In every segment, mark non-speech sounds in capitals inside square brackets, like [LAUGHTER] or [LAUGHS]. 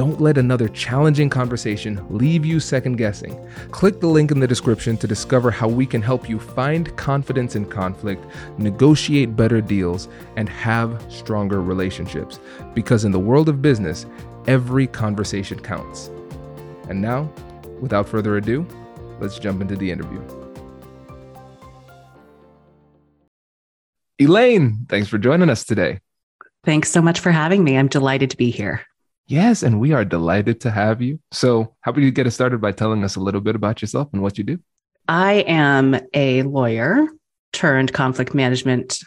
Don't let another challenging conversation leave you second guessing. Click the link in the description to discover how we can help you find confidence in conflict, negotiate better deals, and have stronger relationships. Because in the world of business, every conversation counts. And now, without further ado, let's jump into the interview. Elaine, thanks for joining us today. Thanks so much for having me. I'm delighted to be here. Yes, and we are delighted to have you. So, how about you get us started by telling us a little bit about yourself and what you do? I am a lawyer turned conflict management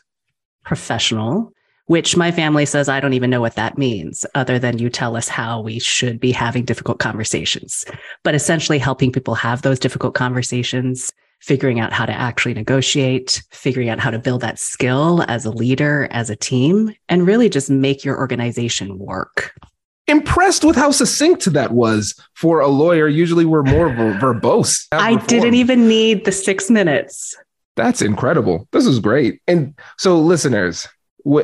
professional, which my family says I don't even know what that means, other than you tell us how we should be having difficult conversations. But essentially, helping people have those difficult conversations, figuring out how to actually negotiate, figuring out how to build that skill as a leader, as a team, and really just make your organization work impressed with how succinct that was for a lawyer. Usually we're more [SIGHS] verbose. I didn't even need the six minutes. That's incredible. This is great. And so, listeners,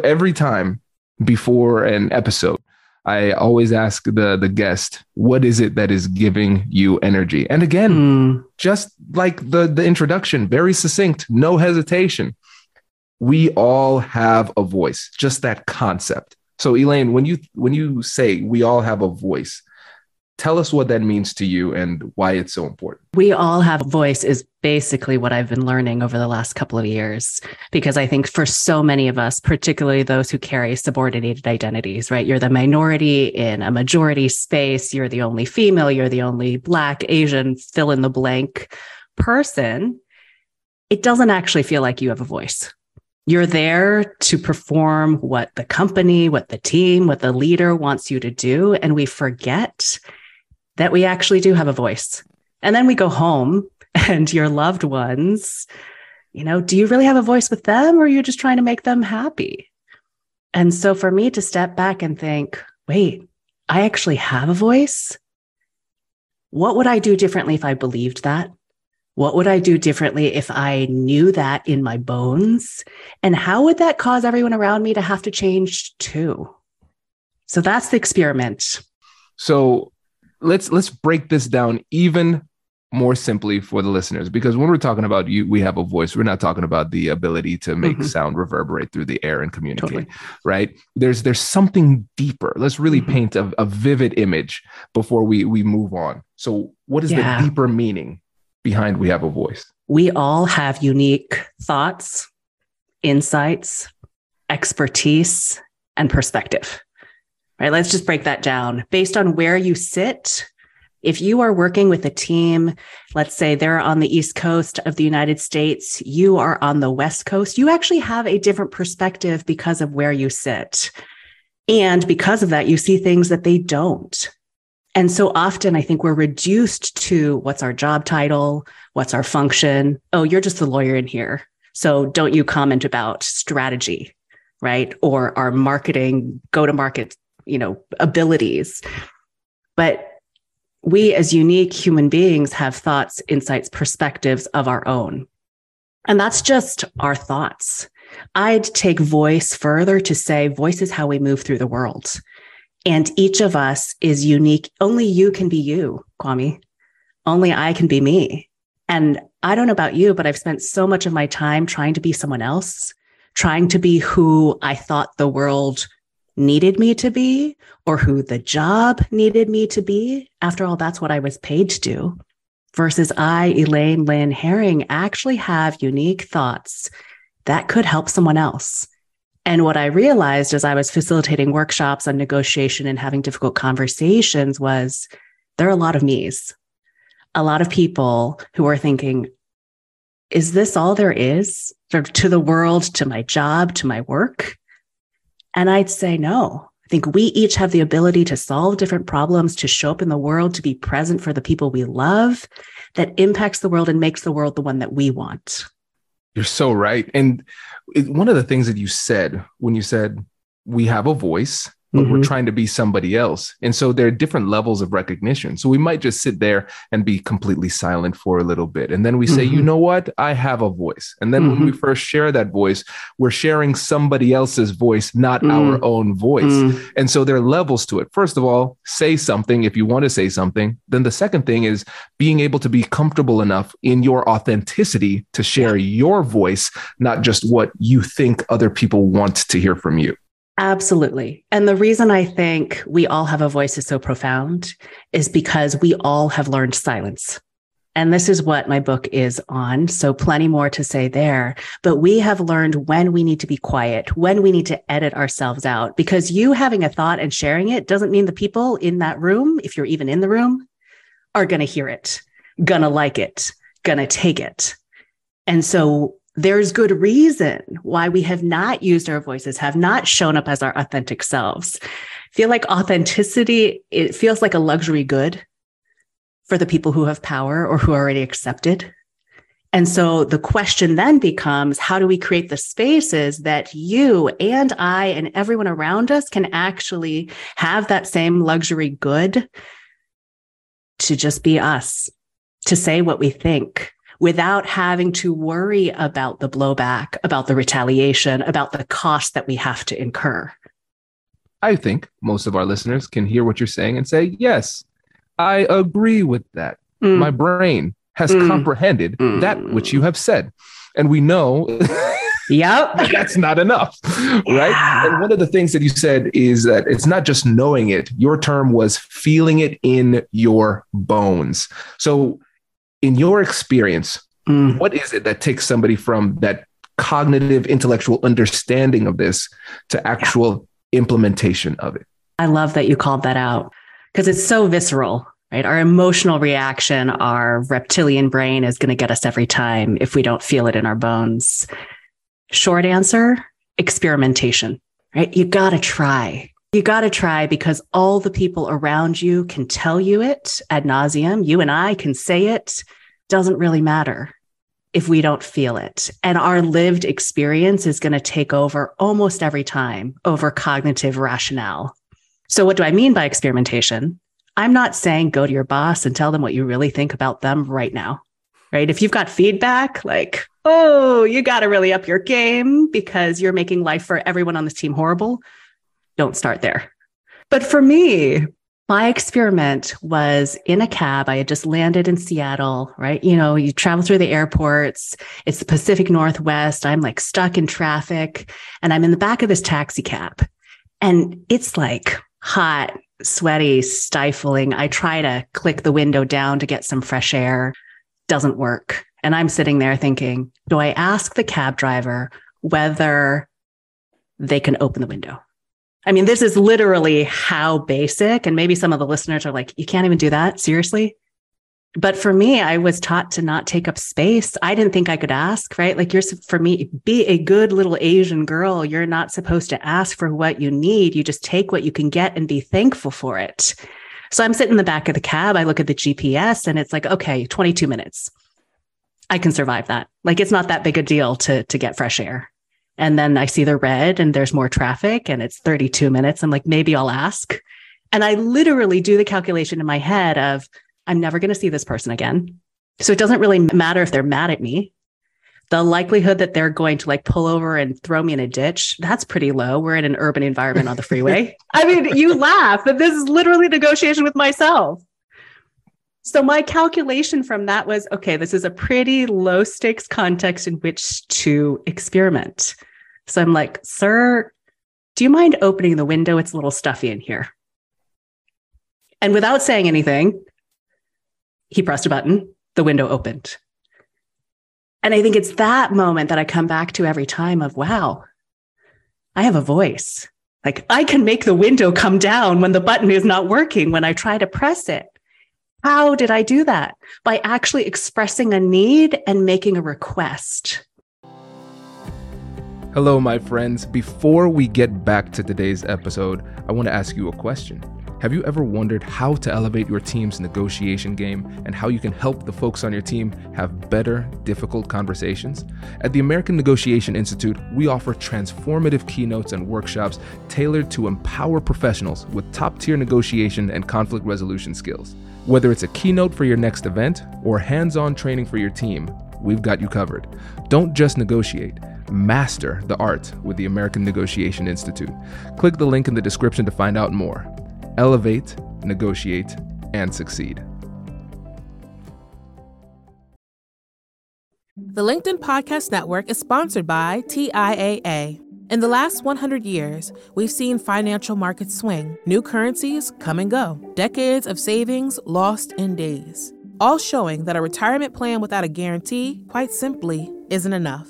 every time before an episode, I always ask the the guest, what is it that is giving you energy? And again, mm. just like the the introduction, very succinct, no hesitation. We all have a voice, just that concept. So Elaine, when you when you say we all have a voice, tell us what that means to you and why it's so important. We all have a voice is basically what I've been learning over the last couple of years because I think for so many of us, particularly those who carry subordinated identities, right? You're the minority in a majority space, you're the only female, you're the only black, Asian, fill in the blank person. It doesn't actually feel like you have a voice. You're there to perform what the company, what the team, what the leader wants you to do. And we forget that we actually do have a voice. And then we go home [LAUGHS] and your loved ones, you know, do you really have a voice with them or are you just trying to make them happy? And so for me to step back and think, wait, I actually have a voice. What would I do differently if I believed that? What would I do differently if I knew that in my bones? And how would that cause everyone around me to have to change too? So that's the experiment. So let's let's break this down even more simply for the listeners because when we're talking about you we have a voice we're not talking about the ability to make mm-hmm. sound reverberate through the air and communicate totally. right there's there's something deeper let's really mm-hmm. paint a, a, vivid image before we we move on so what is yeah. the deeper meaning behind We Have a Voice? We all have unique thoughts, insights, expertise, and perspective. Right? Let's just break that down. Based on where you sit, if you are working with a team, let's say they're on the East Coast of the United States, you are on the West Coast, you actually have a different perspective because of where you sit. And because of that, you see things that they don't. And so often I think we're reduced to what's our job title? What's our function? Oh, you're just the lawyer in here. So don't you comment about strategy, right? Or our marketing, go to market, you know, abilities. But we as unique human beings have thoughts, insights, perspectives of our own. And that's just our thoughts. I'd take voice further to say voice is how we move through the world. And each of us is unique. Only you can be you, Kwame. Only I can be me. And I don't know about you, but I've spent so much of my time trying to be someone else, trying to be who I thought the world needed me to be or who the job needed me to be. After all, that's what I was paid to do. Versus I, Elaine Lin Hering, actually have unique thoughts that could help someone else. And what I realized as I was facilitating workshops on negotiation and having difficult conversations was there are a lot of me's, a lot of people who are thinking, is this all there is to the world, to my job, to my work? And I'd say no. I think we each have the ability to solve different problems, to show up in the world, to be present for the people we love that impacts the world and makes the world the one that we want. You're so right. And one of the things that you said when you said we have a voice but mm-hmm. we're trying to be somebody else. And so there are different levels of recognition. So we might just sit there and be completely silent for a little bit. And then we say, mm-hmm. you know what? I have a voice. And then mm-hmm. when we mm-hmm. first share that voice, we're sharing somebody else's voice, not mm. our own voice. Mm. And so there are levels to it. First of all, say something if you want to say something. Then the second thing is being able to be comfortable enough in your authenticity to share your voice, not just what you think other people want to hear from you. Absolutely. And the reason I think we all have a voice is so profound is because we all have learned silence. And this is what my book is on. So, plenty more to say there. But we have learned when we need to be quiet, when we need to edit ourselves out, because you having a thought and sharing it doesn't mean the people in that room, if you're even in the room, are going to hear it, going to like it, going to take it. And so, there's good reason why we have not used our voices, have not shown up as our authentic selves. Feel like authenticity, it feels like a luxury good for the people who have power or who are already accepted. And so the question then becomes how do we create the spaces that you and I and everyone around us can actually have that same luxury good to just be us, to say what we think, without having to worry about the blowback, about the retaliation, about the cost that we have to incur. I think most of our listeners can hear what you're saying and say, yes, I agree with that. Mm. My brain has mm. comprehended mm. that which you have said. And we know [LAUGHS] Yep. [LAUGHS] that's not enough. Yeah. Right. And one of the things that you said is that it's not just knowing it, your term was feeling it in your bones. So in your experience, mm. what is it that takes somebody from that cognitive intellectual understanding of this to actual yeah. implementation of it? I love that you called that out because it's so visceral, right? Our emotional reaction, our reptilian brain is going to get us every time if we don't feel it in our bones. Short answer experimentation, right? You got to try. You got to try because all the people around you can tell you it ad nauseum. You and I can say it. Doesn't really matter if we don't feel it. And our lived experience is going to take over almost every time over cognitive rationale. So, what do I mean by experimentation? I'm not saying go to your boss and tell them what you really think about them right now, right? If you've got feedback, like, oh, you got to really up your game because you're making life for everyone on this team horrible, don't start there. But for me, my experiment was in a cab. I had just landed in Seattle, right? You know, you travel through the airports. It's the Pacific Northwest. I'm like stuck in traffic and I'm in the back of this taxi cab and it's like hot, sweaty, stifling. I try to click the window down to get some fresh air. Doesn't work. And I'm sitting there thinking, do I ask the cab driver whether they can open the window? I mean, this is literally how basic. And maybe some of the listeners are like, you can't even do that. Seriously. But for me, I was taught to not take up space. I didn't think I could ask, right? Like you're for me, be a good little Asian girl. You're not supposed to ask for what you need. You just take what you can get and be thankful for it. So I'm sitting in the back of the cab. I look at the GPS and it's like, okay, 22 minutes. I can survive that. Like it's not that big a deal to to get fresh air. And then I see the red and there's more traffic and it's 32 minutes. I'm like, maybe I'll ask. And I literally do the calculation in my head of, I'm never going to see this person again. So it doesn't really matter if they're mad at me. The likelihood that they're going to like pull over and throw me in a ditch, that's pretty low. We're in an urban environment on the freeway. [LAUGHS] I mean, you laugh, but this is literally negotiation with myself. So my calculation from that was okay, this is a pretty low stakes context in which to experiment. So I'm like, sir, do you mind opening the window? It's a little stuffy in here. And without saying anything, he pressed a button, the window opened. And I think it's that moment that I come back to every time of, wow, I have a voice. Like I can make the window come down when the button is not working when I try to press it. How did I do that? By actually expressing a need and making a request. Hello, my friends. Before we get back to today's episode, I want to ask you a question. Have you ever wondered how to elevate your team's negotiation game and how you can help the folks on your team have better, difficult conversations? At the American Negotiation Institute, we offer transformative keynotes and workshops tailored to empower professionals with top tier negotiation and conflict resolution skills. Whether it's a keynote for your next event or hands on training for your team, we've got you covered. Don't just negotiate, master the art with the American Negotiation Institute. Click the link in the description to find out more elevate, negotiate, and succeed. The LinkedIn Podcast Network is sponsored by TIAA. In the last 100 years, we've seen financial markets swing, new currencies come and go, decades of savings lost in days, all showing that a retirement plan without a guarantee, quite simply, isn't enough.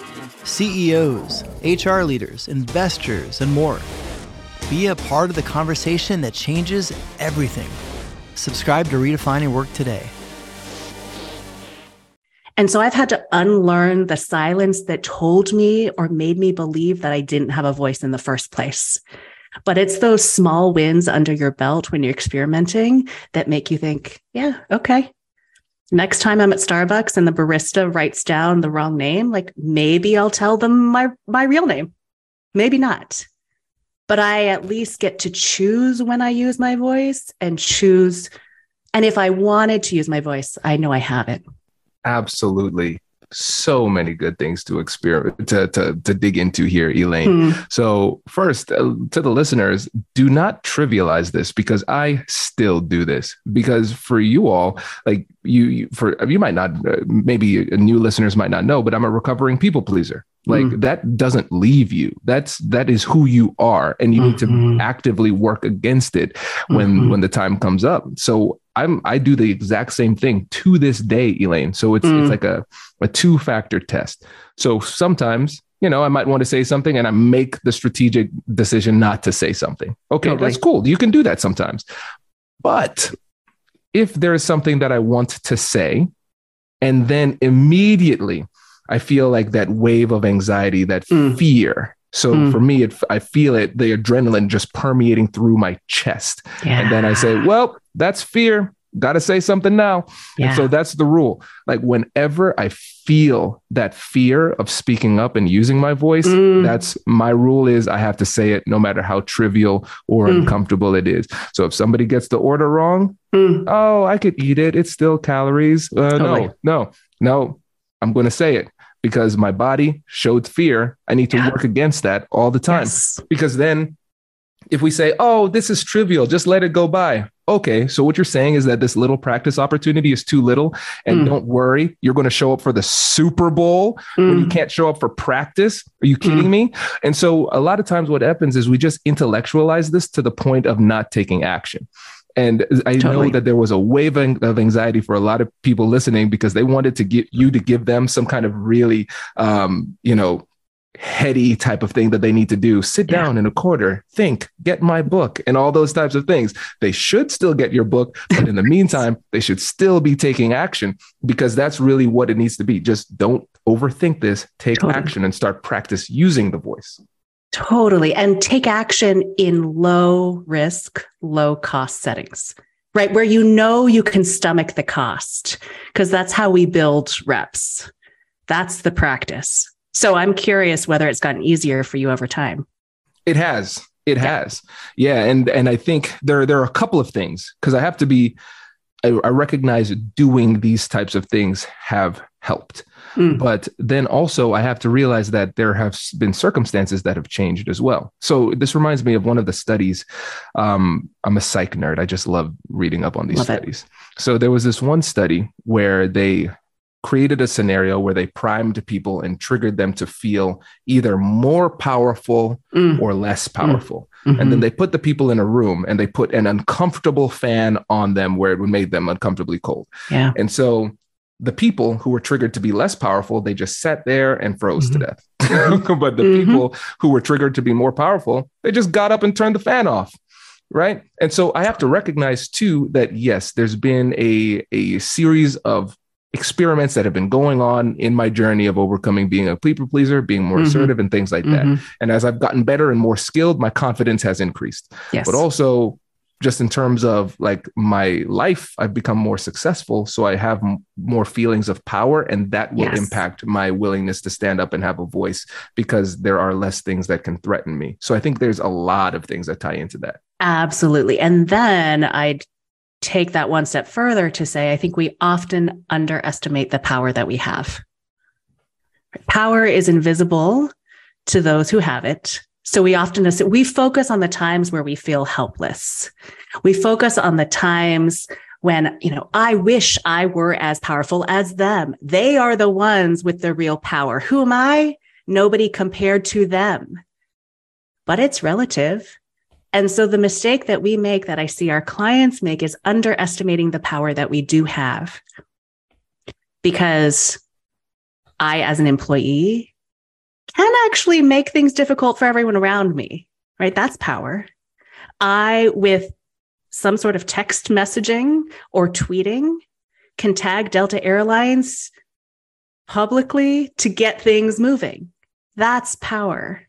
CEOs, HR leaders, investors, and more. Be a part of the conversation that changes everything. Subscribe to Redefining Work today. And so I've had to unlearn the silence that told me or made me believe that I didn't have a voice in the first place. But it's those small wins under your belt when you're experimenting that make you think, yeah, okay. Next time I'm at Starbucks and the barista writes down the wrong name, like maybe I'll tell them my my real name. Maybe not but I at least get to choose when I use my voice and choose. And if I wanted to use my voice, I know I have it. Absolutely so many good things to experiment to, to, to dig into here elaine hmm. so first uh, to the listeners do not trivialize this because i still do this because for you all like you, you for you might not uh, maybe new listeners might not know but i'm a recovering people pleaser like mm. that doesn't leave you that's that is who you are and you mm-hmm. need to mm-hmm. actively work against it when mm-hmm. when the time comes up so i'm i do the exact same thing to this day elaine so it's mm. it's like a a two factor test so sometimes you know i might want to say something and i make the strategic decision not to say something okay totally. that's cool you can do that sometimes but if there is something that i want to say and then immediately I feel like that wave of anxiety, that mm. fear. So mm. for me, it, I feel it, the adrenaline just permeating through my chest. Yeah. And then I say, well, that's fear. Got to say something now. Yeah. And so that's the rule. Like whenever I feel that fear of speaking up and using my voice, mm. that's my rule is I have to say it no matter how trivial or mm. uncomfortable it is. So if somebody gets the order wrong, mm. oh, I could eat it. It's still calories. Uh, totally. No, no, no. I'm going to say it because my body showed fear. I need to yeah. work against that all the time yes. because then if we say, oh, this is trivial, just let it go by. Okay, so what you're saying is that this little practice opportunity is too little, and mm. don't worry, you're going to show up for the Super Bowl mm. when you mm. can't show up for practice. Are you kidding mm. me? And so, a lot of times, what happens is we just intellectualize this to the point of not taking action. And I totally. know that there was a wave of anxiety for a lot of people listening because they wanted to get you to give them some kind of really, um, you know, heady type of thing that they need to do. Sit Yeah. down in a quarter, think, get my book, and all those types of things. They should still get your book, but in the [LAUGHS] meantime, they should still be taking action because that's really what it needs to be. Just don't overthink this, take Totally. action and start practice using the voice. Totally. And take action in low risk, low cost settings, right? Where you know you can stomach the cost, because that's how we build reps. That's the practice. So I'm curious whether it's gotten easier for you over time. It has. It Yeah. has. Yeah. And and I think there there are a couple of things because I have to be I, I recognize doing these types of things have helped. Mm. But then also I have to realize that there have been circumstances that have changed as well. So this reminds me of one of the studies. Um, I'm a psych nerd. I just love reading up on these Love it. studies. So there was this one study where they created a scenario where they primed people and triggered them to feel either more powerful Mm. or less powerful. Mhm. And then they put the people in a room and they put an uncomfortable fan on them where it would make them uncomfortably cold. yeah. And so the people who were triggered to be less powerful, they just sat there and froze to death. [LAUGHS] but the Mhm. people who were triggered to be more powerful, they just got up and turned the fan off. Right. And so I have to recognize too that yes, there's been a, a series of experiments that have been going on in my journey of overcoming being a people pleaser, being more Mhm. assertive, and things like that. Mhm. And as I've gotten better and more skilled, my confidence has increased. Yes. But also, just in terms of like my life, I've become more successful. So I have m- more feelings of power, and that will Yes. impact my willingness to stand up and have a voice because there are less things that can threaten me. So I think there's a lot of things that tie into that. Absolutely. And then I'd take that one step further to say, I think we often underestimate the power that we have. Power is invisible to those who have it. So we often we focus on the times where we feel helpless. We focus on the times when, you know, I wish I were as powerful as them. They are the ones with the real power. Who am I? Nobody compared to them. But it's relative. And so the mistake that we make that I see our clients make is underestimating the power that we do have. Because I, as an employee, can actually make things difficult for everyone around me, right? That's power. I, with some sort of text messaging or tweeting, can tag Delta Airlines publicly to get things moving. That's power.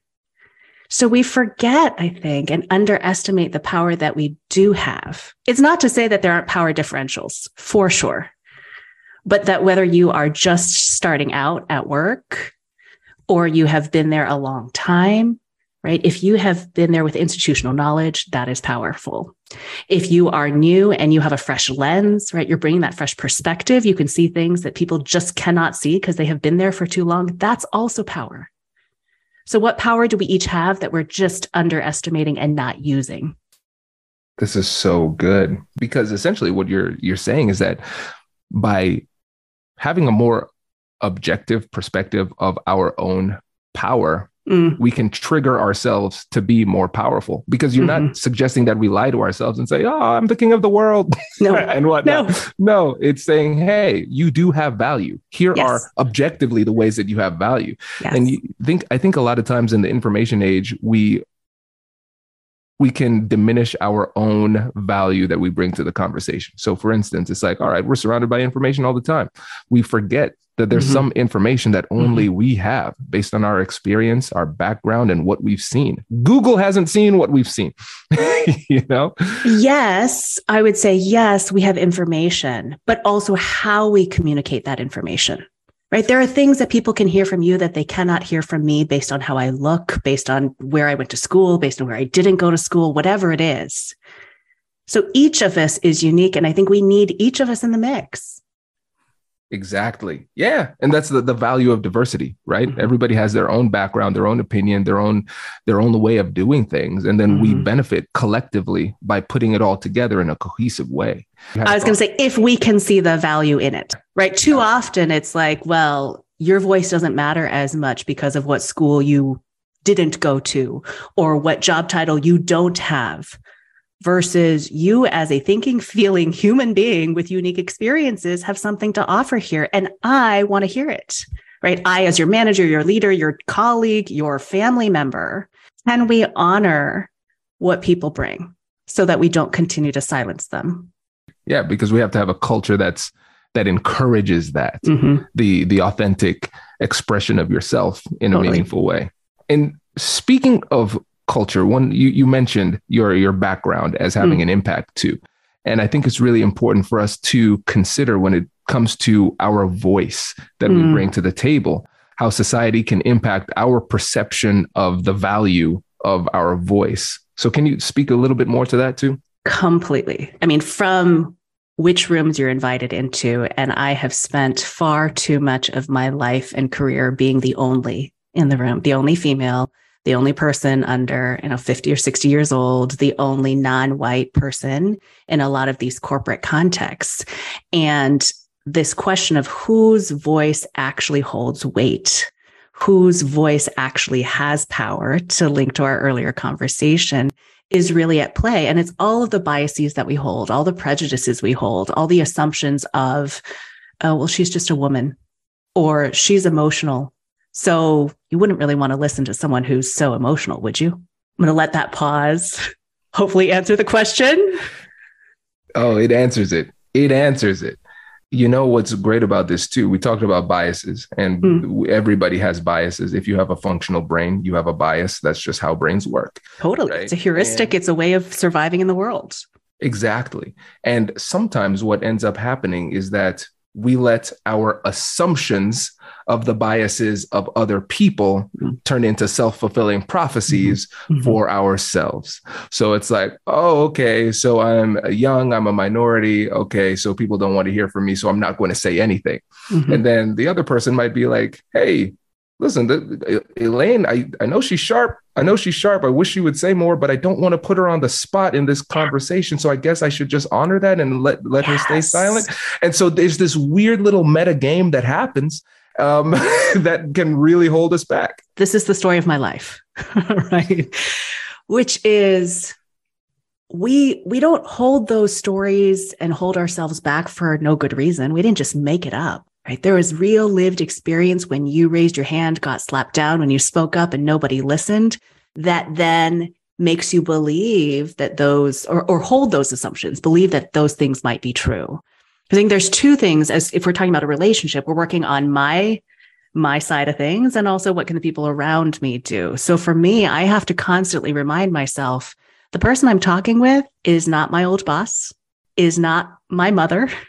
So we forget, I think, and underestimate the power that we do have. It's not to say that there aren't power differentials, for sure, but that whether you are just starting out at work or you have been there a long time, right? If you have been there with institutional knowledge, that is powerful. If you are new and you have a fresh lens, right? You're bringing that fresh perspective. You can see things that people just cannot see because they have been there for too long. That's also power. So, what power do we each have that we're just underestimating and not using? This is so good because essentially what you're you're saying is that by having a more objective perspective of our own power, Mm, we can trigger ourselves to be more powerful because you're not suggesting that we lie to ourselves and say, "Oh, I'm the king of the world." no, [LAUGHS] and whatnot. no, No, it's saying, hey, you do have value. Here Yes. are objectively the ways that you have value. yes. And you think I think a lot of times in the information age, we we can diminish our own value that we bring to the conversation. So for instance, it's like, all right, we're surrounded by information all the time. We forget that there's Mhm. some information that only we have based on our experience, our background, and what we've seen. Google hasn't seen what we've seen. [LAUGHS] you know? yes, I would say yes, we have information, but also how we communicate that information. Right. There are things that people can hear from you that they cannot hear from me based on how I look, based on where I went to school, based on where I didn't go to school, whatever it is. So each of us is unique. And I think we need each of us in the mix. Exactly. Yeah. And that's the, the value of diversity, right? Mhm. Everybody has their own background, their own opinion, their own their own way of doing things. And then we Mhm. benefit collectively by putting it all together in a cohesive way. I was going to say, if we can see the value in it, right? Too often it's like, well, your voice doesn't matter as much because of what school you didn't go to or what job title you don't have versus you as a thinking, feeling human being with unique experiences have something to offer here. And I want to hear it. right? I, as your manager, your leader, your colleague, your family member, can we honor what people bring so that we don't continue to silence them? Yeah, because we have to have a culture that's that encourages that Mhm. the the authentic expression of yourself in a meaningful way. And speaking of culture, one you you mentioned your your background as having Mm. an impact too. And I think it's really important for us to consider when it comes to our voice that we Mm. bring to the table, how society can impact our perception of the value of our voice. So can you speak a little bit more to that too? Completely. I mean, from which rooms you're invited into. And I have spent far too much of my life and career being the only in the room, the only female, the only person under, you know, 50 or 60 years old, the only non-white person in a lot of these corporate contexts. And this question of whose voice actually holds weight, whose voice actually has power to link to our earlier conversation is really at play. And it's all of the biases that we hold, all the prejudices we hold, all the assumptions of, oh, well, she's just a woman or she's emotional. So you wouldn't really want to listen to someone who's so emotional, would you? I'm going to let that pause. [LAUGHS] Hopefully, answer the question. Oh, it answers it. It answers it. You know what's great about this too? We talked about biases, and Hmm. everybody has biases. If you have a functional brain, you have a bias. That's just how brains work. Totally. Right. It's a heuristic, And- it's a way of surviving in the world. Exactly. And sometimes what ends up happening is that we let our assumptions of the biases of other people Mhm. turn into self fulfilling prophecies Mhm. for ourselves. So it's like, oh, okay, so I'm young, I'm a minority. Okay, so people don't want to hear from me, so I'm not going to say anything. Mhm. And then the other person might be like, hey, listen, the, Elaine, I, I know she's sharp. I know she's sharp. I wish she would say more, but I don't want to put her on the spot in this conversation. So I guess I should just honor that and let, let her stay silent. And so there's this weird little meta game that happens um, [LAUGHS] that can really hold us back. this is the story of my life [LAUGHS] right? Which is we we don't hold those stories and hold ourselves back for no good reason. We didn't just make it up right? There was real lived experience when you raised your hand got slapped down when you spoke up and nobody listened that then makes you believe that those or, or hold those assumptions believe that those things might be true i think there's two things as if we're talking about a relationship we're working on my my side of things and also what can the people around me do. So for me i have to constantly remind myself the person i'm talking with is not my old boss is not my mother [LAUGHS]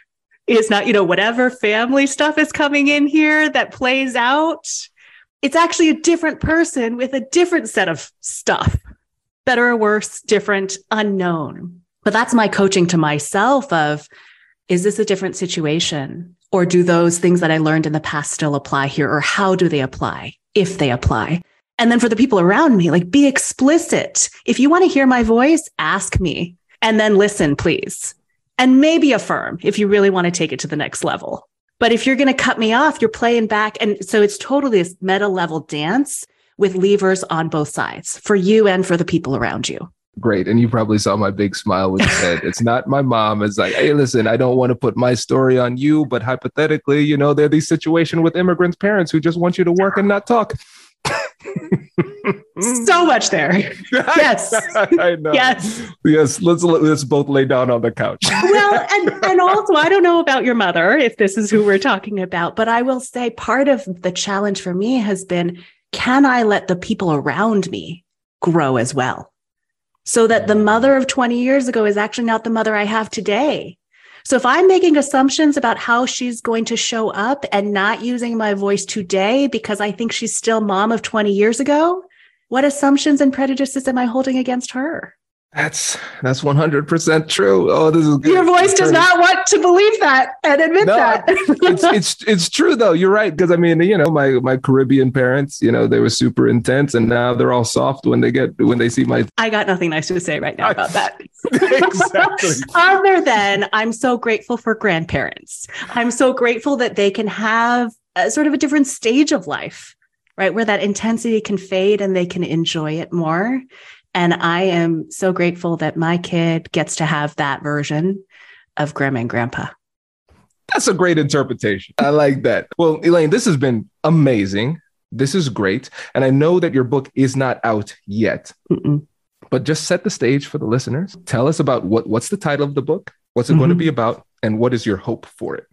is not you know whatever family stuff is coming in here that plays out. It's actually a different person with a different set of stuff better or worse different unknown. But that's my coaching to myself of is this a different situation? Or do those things that i learned in the past still apply here? Or how do they apply if they apply? And then for the people around me like be explicit. If you want to hear my voice ask me. And then listen please. And maybe affirm if you really want to take it to the next level. But if you're going to cut me off you're playing back. And so it's totally this meta level dance with levers on both sides for you and for the people around you Great. And you probably saw my big smile when you said, it's not my mom. It's like, hey, listen, I don't want to put my story on you, but hypothetically, you know, there are these situations with immigrants' parents who just want you to work and not talk. so much there [LAUGHS] Yes. I know. yes Yes. Let's let's both lay down on the couch. [LAUGHS] well, and and also I don't know about your mother if this is who we're talking about, but I will say part of the challenge for me has been can I let the people around me grow as well? So that the mother of 20 years ago is actually not the mother I have today. So if I'm making assumptions about how she's going to show up and not using my voice today because I think she's still mom of 20 years ago, what assumptions and prejudices am I holding against her? That's that's one hundred percent true. Oh, this is good. Your voice does not want to believe that and admit No, that. it's it's it's true though. You're right because I mean, you know, my my Caribbean parents, you know, they were super intense, and now they're all soft when they get when they see my [LAUGHS] I got nothing nice to say right now about that. [LAUGHS] [LAUGHS] exactly. Other than I'm so grateful for grandparents. I'm so grateful that they can have a sort of a different stage of life, right? Where that intensity can fade and they can enjoy it more. And I am so grateful that my kid gets to have that version of grandma and grandpa. That's a great interpretation. I like that. Well, Elaine, this has been amazing. This is great. And I know that your book is not out yet. Mm-mm. But just set the stage for the listeners. Tell us about what, what's the title of the book? What's it mm-hmm. going to be about? And what is your hope for it?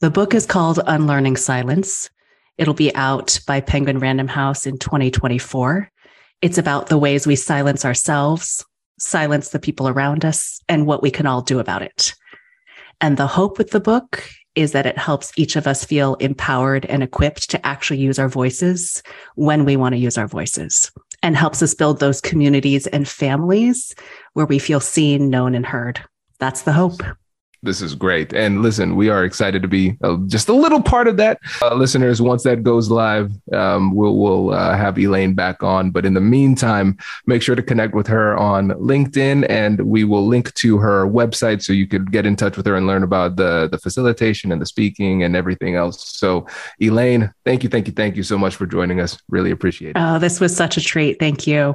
The book is called Unlearning Silence. It'll be out by Penguin Random House in 2024. It's about the ways we silence ourselves, silence the people around us, and what we can all do about it. And the hope with the book is that it helps each of us feel empowered and equipped to actually use our voices when we want to use our voices and helps us build those communities and families where we feel seen, known, and heard. That's the hope. This is great. And listen, we are excited to be uh, just a little part of that. Uh, listeners, once that goes live, um, we'll, we'll uh, have Elaine back on. But in the meantime, make sure to connect with her on LinkedIn and we will link to her website so you could get in touch with her and learn about the, the facilitation and the speaking and everything else. So, Elaine, thank you, thank you, thank you so much for joining us. Really appreciate it. Oh, this was such a treat. Thank you.